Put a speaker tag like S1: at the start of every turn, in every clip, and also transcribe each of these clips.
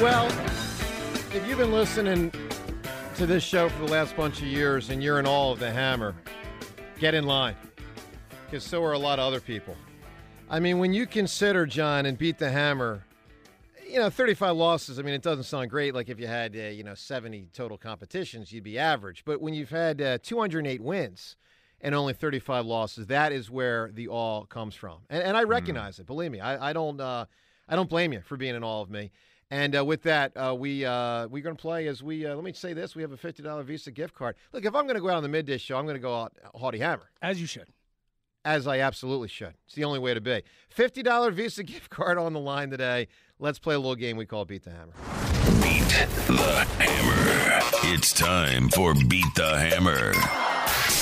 S1: Well, if you've been listening to this show for the last bunch of years and you're in all of the hammer, get in line. Because so are a lot of other people. I mean, when you consider, John, and beat the hammer, you know, 35 losses, I mean, it doesn't sound great. Like if you had, uh, you know, 70 total competitions, you'd be average. But when you've had uh, 208 wins and only 35 losses, that is where the all comes from. And, and I recognize it. Believe me, I, I don't. Uh, I don't blame you for being in all of me. And uh, with that, uh, we uh, we're going to play as we. Uh, let me say this: we have a fifty dollar Visa gift card. Look, if I'm going to go out on the midday show, I'm going to go out Haughty Hammer,
S2: As you should.
S1: as I absolutely should. It's the only way to be. Fifty dollar Visa gift card on the line today. Let's play a little game we call Beat the Hammer.
S3: Beat the Hammer. It's time for Beat the Hammer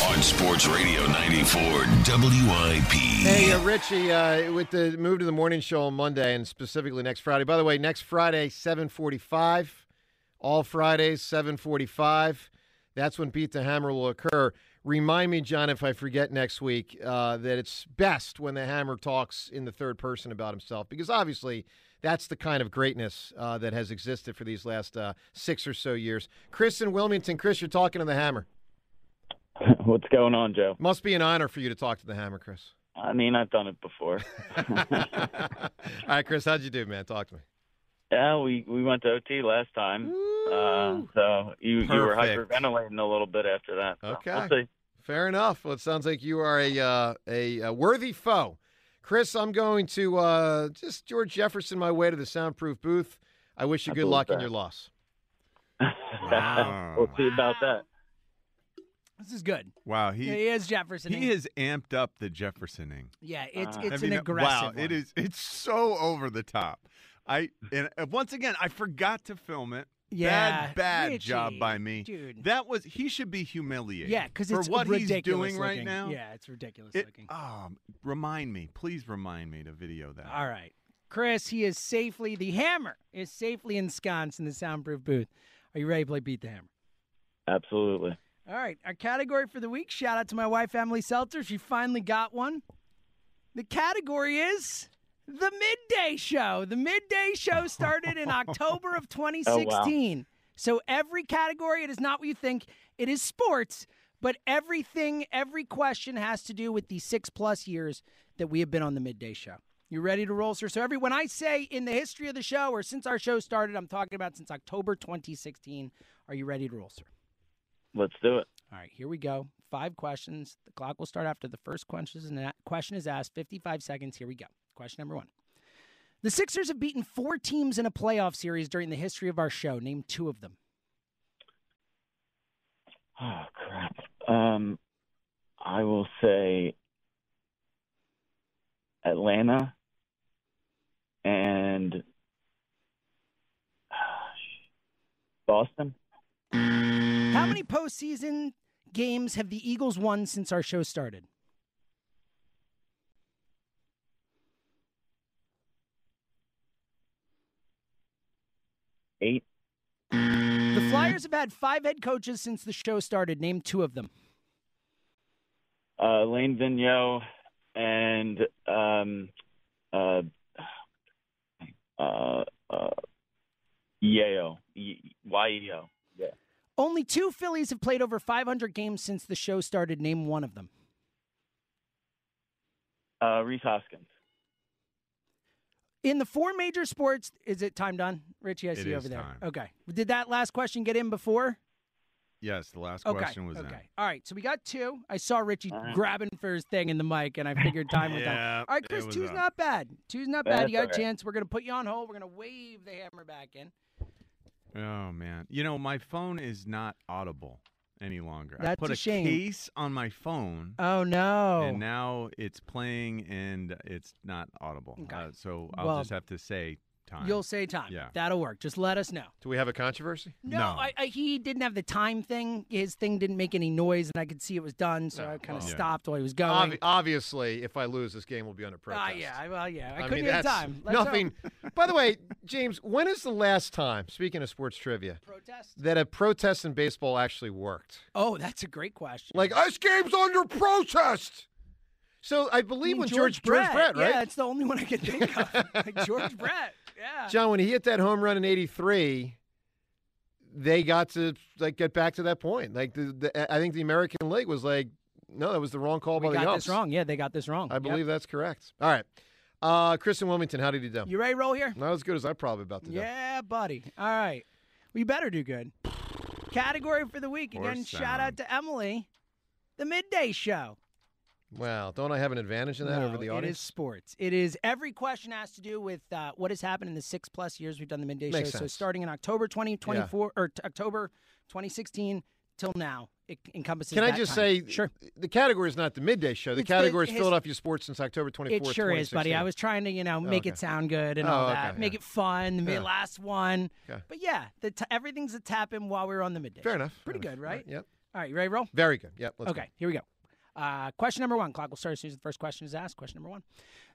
S3: on Sports Radio 94 WIP.
S1: Hey, uh, Ritchie, uh, with the move to the morning show on Monday and specifically next Friday. By the way, next Friday, 745. All Fridays, 745. That's when Beat the Hammer will occur. Remind me, John, if I forget next week, uh, that it's best when the Hammer talks in the third person about himself because obviously that's the kind of greatness uh, that has existed for these last uh, six or so years. Chris in Wilmington. Chris, you're talking to the Hammer.
S4: What's going on, Joe?
S1: Must be an honor for you to talk to the Hammer, Chris.
S4: I mean, I've done it before.
S1: All right, Chris, how'd you do, man? Talk to me.
S4: yeah, we we went to OT last time, uh, so you you were hyperventilating a little bit after that. So
S1: Okay.
S4: we'll.
S1: Fair enough. Well, it sounds like you are a uh, a, a worthy foe, Chris. I'm going to uh, just George Jefferson my way to the soundproof booth. I wish you
S4: I
S1: good luck in your loss.
S5: Wow.
S4: we'll see about that.
S2: This is good.
S5: Wow,
S2: Yeah,
S5: he
S2: he is Jefferson.
S5: he has amped up the Jeffersoning.
S2: Yeah, it's
S4: Uh,
S2: it's
S5: I mean,
S2: an aggressive.
S5: wow,
S2: one.
S5: it is. It's so over the top. I and uh, once again, I forgot to film it.
S2: Yeah,
S5: bad, bad
S2: Ritchie,
S5: job by me,
S2: dude.
S5: That was he should be humiliated.
S2: Yeah, because
S5: for
S2: it's
S5: what he's
S2: ridiculous
S5: doing right now.
S2: Yeah, it's ridiculous
S5: It,
S2: looking.
S5: um, remind me, please remind me to video that.
S2: All right, Chris, he is safely the hammer is safely ensconced in the soundproof booth. Are you ready to play Beat the Hammer?
S4: Absolutely.
S2: All right, our category for the week. Shout out to my wife Emily Seltzer. She finally got one. The category is the midday show. The midday show started in October of 2016. Oh, wow. So every category, it is not what you think. It is sports, but everything, every question has to do with the six plus years that we have been on the midday show. You ready to roll, sir? So every when I say in the history of the show or since our show started, I'm talking about since October 2016. Are you ready to roll, sir?
S4: Let's do it.
S2: All right, here we go. Five questions. The clock will start after the first question is, asked. 55 seconds. Here we go. Question number one. The Sixers have beaten four teams in a playoff series during the history of our show. Name two of them.
S4: Oh crap. Um, I will say Atlanta and Boston.
S2: How many postseason games have the Eagles won since our show started?
S4: Eight.
S2: The Flyers have had five head coaches since the show started. Name two of them.
S4: Uh, Alain Vigneault and um, uh, uh, uh, Yeo. Y- Y-E-O. Yeah.
S2: Only two Phillies have played over 500 games since the show started. Name one of them.
S4: Uh, Rhys Hoskins.
S2: In the four major sports, is it time done? Ritchie, I
S5: It
S2: see you over there.
S5: time.
S2: Okay. Did that last question get in before?
S5: Yes, the last
S2: Okay.
S5: question was
S2: okay.
S5: in.
S2: All right. So we got two. I saw Ritchie
S4: All right.
S2: grabbing for his thing in the mic, and I figured time was done.
S5: Yeah,
S2: All right, Chris, two's
S5: up.
S2: not bad. Two's not bad.
S4: That's
S2: you got
S4: all
S2: a
S4: right.
S2: chance. We're going to put you on hold. We're going to wave the hammer back in.
S5: Oh man, you know my phone is not audible. any longer.
S2: That's I
S5: put
S2: a shame.
S5: case on my phone,
S2: Oh no.
S5: and now it's playing and it's not audible.
S2: Okay.
S5: Uh, so I'll
S2: Well,
S5: just have to say time.
S2: You'll say time.
S5: Yeah.
S2: That'll work. Just let us know.
S1: Do we have a controversy?
S2: No,
S5: No.
S2: I, I, he didn't have the time thing. His thing didn't make any noise, and I could see it was done, so
S1: No,
S2: I kind of
S5: well. Yeah.
S2: stopped while he was going.
S1: Obvi- obviously, if I lose, this game will be under protest.
S2: Ah, yeah, I- well, yeah. I,
S1: I
S2: couldn't
S1: mean,
S2: get
S1: that's
S2: time. Let's
S1: nothing. By the way, James, when is the last time, speaking of sports trivia,
S2: hope. Protest.
S1: that a protest in baseball actually worked?
S2: Oh, that's a great question.
S1: Like, this game's under protest. So I believe
S2: I mean,
S1: when George, George Brett, right?
S2: Yeah, it's the only one I can think of. like George Brett. Yeah.
S1: John, when he hit that home run in '83, they got to like get back to that point. Like, the, the, I think the American League was like, no, that was the wrong call
S2: we
S1: by the
S2: got
S1: umps.
S2: this wrong. Yeah, they got this wrong.
S1: I
S2: Yep.
S1: believe that's correct. All right, uh, Chris in Wilmington, how did you do?
S2: You ready to roll here?
S1: Not as good as I probably about to do.
S2: Yeah, buddy. All right. We better do good. Category for the week. Again, shout out to Emily. The Midday Show.
S1: Well, don't I have an advantage in that
S2: No,
S1: over the audience?
S2: It is sports. It is every question has to do with uh, what has happened in the six plus years we've done the midday
S1: Makes
S2: show. So starting in October 2024 or t- October 2016 till now, it encompasses.
S1: Can I just
S2: time.
S1: say,
S2: sure?
S1: the category is not the midday show. The
S2: It's the-
S1: category is
S2: his-
S1: Philadelphia sports since October 24th.
S2: It sure is, buddy. I was trying to, you know, make
S1: okay.
S2: it sound good and
S1: Oh,
S2: all
S1: okay,
S2: that, make
S1: yeah.
S2: it fun. The
S1: Yeah.
S2: last one,
S1: Okay.
S2: but yeah, the t- everything's a tap in while we were on the midday.
S1: Fair enough.
S2: Pretty
S1: fair
S2: good,
S1: enough.
S2: right?
S1: Yep.
S2: All right, you ready to roll?
S1: Very good. Yep. Let's go.
S2: okay, here we go. Uh, question number one. Clock will start as soon as the first question is asked. Question number one.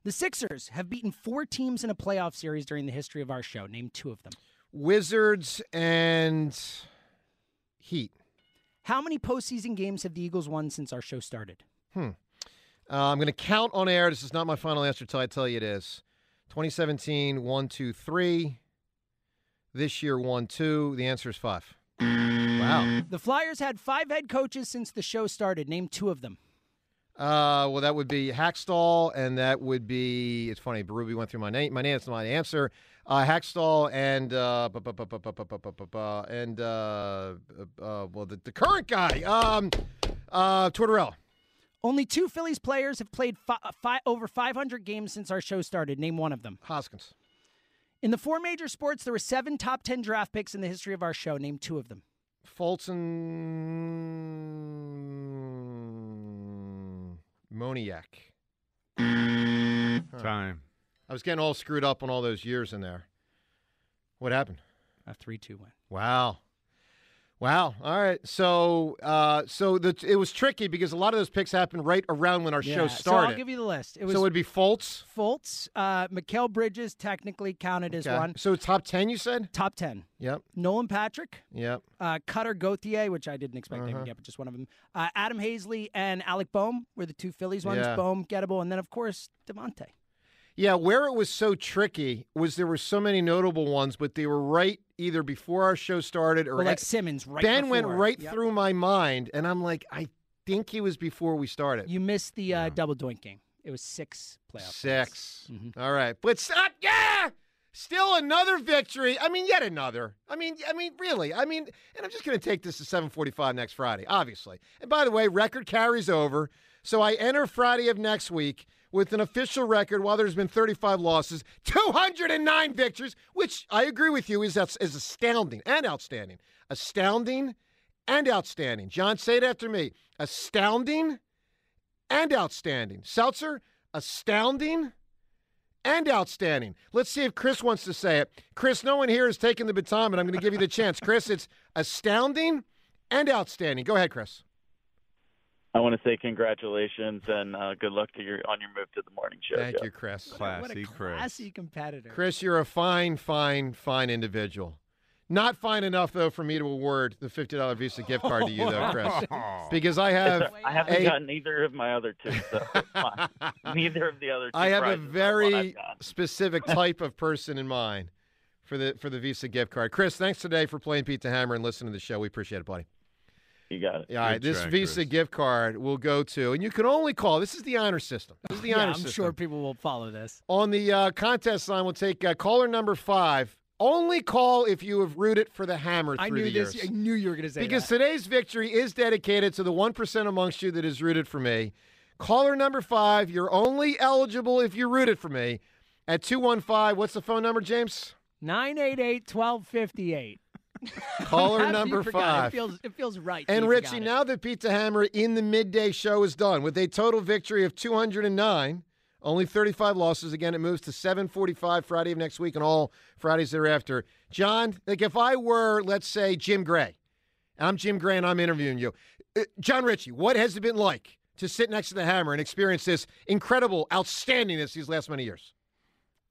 S2: The Sixers have beaten four teams in a playoff series during the history of our show. Name two of them.
S1: Wizards and Heat.
S2: How many postseason games have the Eagles won since our show started?
S1: Uh, I'm going to count on air. This is not my final answer until I tell you it is. 2017, one, two, three. This year, one, two. The answer is five. Wow.
S2: The Flyers had five head coaches since the show started. Name two of them.
S1: Uh, well, that would be Hakstol, and that would be. It's funny, Berube went through my name. My name is my answer. Uh, Hakstol and uh, and uh, well, the, the current guy, um, uh, Tortorella.
S2: Only two Phillies players have played over 500 games since our show started. Name one of them.
S1: Hoskins.
S2: In the four major sports, there were seven top 10 draft picks in the history of our show. Name two of them.
S1: Fulton and Moniak.
S5: Time.
S1: I was getting all screwed up on all those years in there. What happened?
S2: A 3 2 win.
S1: Wow. Wow. All right. So, uh, so the, it was tricky because a lot of those picks happened right around when our show started.
S2: So I'll give you the list. It was
S1: so it would be Fultz.
S2: Fultz, uh, Mikal Bridges technically counted as
S1: Okay.
S2: one.
S1: So top ten, you said?
S2: Top 10.
S1: Yep.
S2: Nolan Patrick,
S1: Yep.
S2: uh, Cutter Gauthier, which I didn't expect
S1: Uh-huh.
S2: would get, but just one of them. Uh, Adam Haseley and Alec Bohm were the two Phillies ones.
S1: Yeah.
S2: Bohm, gettable. And then, of course, DeVonta.
S1: Yeah. Where it was so tricky was there were so many notable ones, but they were right either before our show started or
S2: Or like
S1: at-
S2: Simmons, right
S1: Ben went right
S2: Yep.
S1: through my mind, and I'm like, I think he was before we started.
S2: You missed the uh, double doink game. It was six playoffs. wins.
S1: 6
S2: Mhm.
S1: All right, but stop. Yeah, still another victory. I mean, yet another. I mean, I mean, really. I mean, and I'm just going to take this to 7:45 next Friday, obviously. And by the way, record carries over, so I enter Friday of next week with an official record. While there's been 35 losses, 209 victories, which I agree with you is is astounding and outstanding. Astounding and outstanding. John, say it after me. Astounding and outstanding. Seltzer, astounding and outstanding. Let's see if Chris wants to say it. Chris, no one here is taking the baton, but I'm going to give you the chance. Chris, it's astounding and outstanding. Go ahead, Chris.
S4: I want to say congratulations and uh, good luck to your on your move to the morning show.
S1: Thank
S4: Jeff.
S1: you, Chris.
S2: What a
S5: Classy Chris.
S2: classy competitor.
S1: Chris, you're a fine, fine, fine individual. Not fine enough, though, for me to award the $50 Visa gift card to you, though, Chris. Because I have.
S4: I haven't
S1: a-
S4: gotten either of my other two, so fine. neither of the other two.
S1: I have a
S4: prizes are what I've
S1: very specific type of person in mind for the for the Visa gift card. Chris, thanks today for playing Beat the Hammer and listening to the show. We appreciate it, buddy.
S4: You got it.
S1: Yeah, all right.
S5: Good
S1: This
S5: track,
S1: Visa
S5: Chris.
S1: gift card will go to, and you can only call. This is the honor system. This is the
S2: yeah,
S1: honor
S2: I'm
S1: system.
S2: sure people will follow this.
S1: On the uh, contest line, we'll take uh, caller number five. Only call if you have rooted for the Hammer through
S2: I knew
S1: the
S2: this.
S1: years.
S2: I knew you were going to say
S1: Because
S2: that.
S1: today's victory is dedicated to the 1% amongst you that is rooted for me. Caller number five, you're only eligible if you rooted for me at 215. What's the phone number, James?
S2: 988 1258.
S1: Caller number five.
S2: It feels it feels right.
S1: And
S2: You Ritchie, it.
S1: now that Beat the Hammer in the midday show is done with a total victory of 209, only 35 losses. Again, it moves to 7:45 Friday of next week and all Fridays thereafter. John, like if I were, let's say, Jim Gray, and I'm Jim Gray and I'm interviewing you, Uh, Jon Ritchie, what has it been like to sit next to the Hammer and experience this incredible outstandingness these last many years?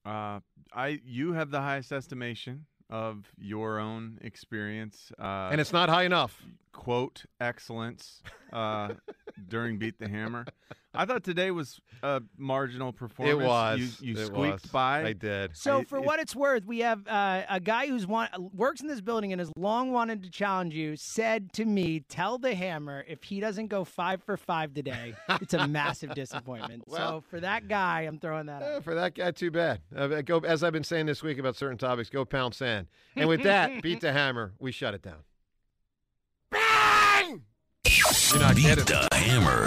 S5: Uh, I you have the highest estimation of your own experience. Uh,
S1: and it's not high enough.
S5: quote excellence uh, during Beat the Hammer. I thought today was a marginal performance.
S1: It was.
S5: You, you
S1: It
S5: squeaked
S1: was.
S5: by.
S1: I did.
S2: So,
S5: I-
S2: for
S5: it-
S2: what it's worth, we have uh, a guy who's want, works in this building and has long wanted to challenge you. Said to me, "Tell the Hammer if he doesn't go five for five today, it's a massive disappointment."
S1: Well-
S2: so, for that guy, I'm throwing that out.
S1: for that guy, too bad. Uh, go as I've been saying this week about certain topics. Go pound sand. And with that, beat the hammer. We shut it down. You're not
S3: Beat the Hammer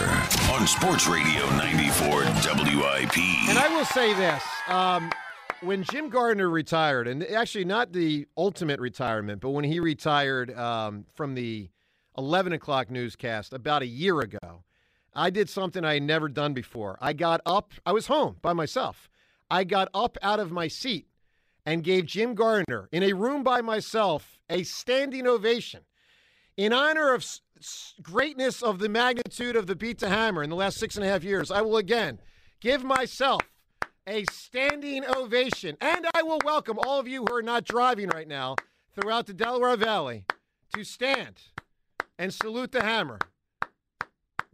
S3: on Sports Radio 94 WIP.
S1: And I will say this: um, when Jim Gardner retired, and actually not the ultimate retirement, but when he retired um, from the 11 o'clock newscast about a year ago, I did something I had never done before. I got up. I was home by myself. I got up out of my seat and gave Jim Gardner, in a room by myself, a standing ovation in honor of s- s- greatness of the magnitude of the Beat the Hammer in the last six and a half years, I will again give myself a standing ovation. And I will welcome all of you who are not driving right now throughout the Delaware Valley to stand and salute the hammer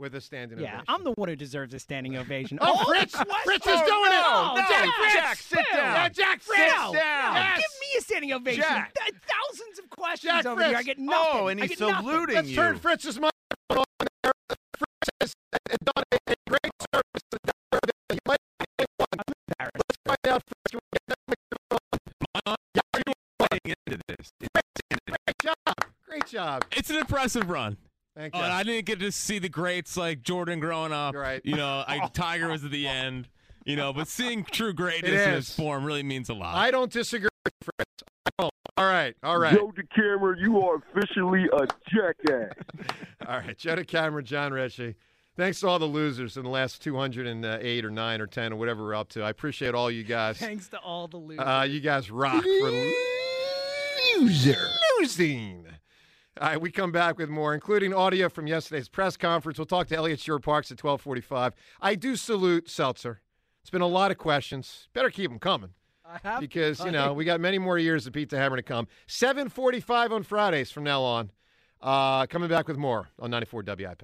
S1: with a standing
S2: Yeah,
S1: ovation.
S2: I'm the one who deserves a standing ovation.
S1: Oh,
S2: All
S1: Fritz! Fritz is doing it!
S2: No,
S1: No,
S2: Jack Fritz!
S5: Jack, sit
S2: Phil!
S5: down.
S1: Yeah, Jack Fritz!
S2: Phil!
S5: down.
S1: Yes.
S2: Give me a standing ovation.
S5: Jack.
S2: Th- Thousands of questions
S1: Jack
S2: over here. I get nothing.
S5: Oh, and
S2: I
S5: he's
S2: get nothing.
S1: Let's
S5: you.
S1: turn Fritz's microphone on there. Fritz has done a, a great service to the Delaware Valley. He might be one. Let's find out, Fritz. Can we get that microphone?
S5: Getting into this.
S1: Great job. Great job.
S6: It's an impressive run.
S1: Thank
S6: Uh. I didn't get to see the greats like Jordan growing up.
S1: You're right.
S6: You know, I, Tiger was at the end. You know, but seeing true greatness in his form really means a lot.
S1: I don't disagree with Fritz. I don't. All right. All right.
S7: Joe DeCamara, you are officially a jackass.
S1: All right. Joe DeCamara, Jon Ritchie. Thanks to all the losers in the last 208 or 9 or 10 or whatever we're up to. I appreciate all you guys.
S2: Thanks to all the losers.
S1: Uh, you guys rock for loser. losing. All right, we come back with more, including audio from yesterday's press conference. We'll talk to Elliot Shorr-Parks at 1245. I do salute Seltzer. It's been a lot of questions. Better keep them coming
S2: I have
S1: because, you know, we got many more years of Beat the Hammer to come. 745 on Fridays from now on. Uh, coming back with more on 94 WIP.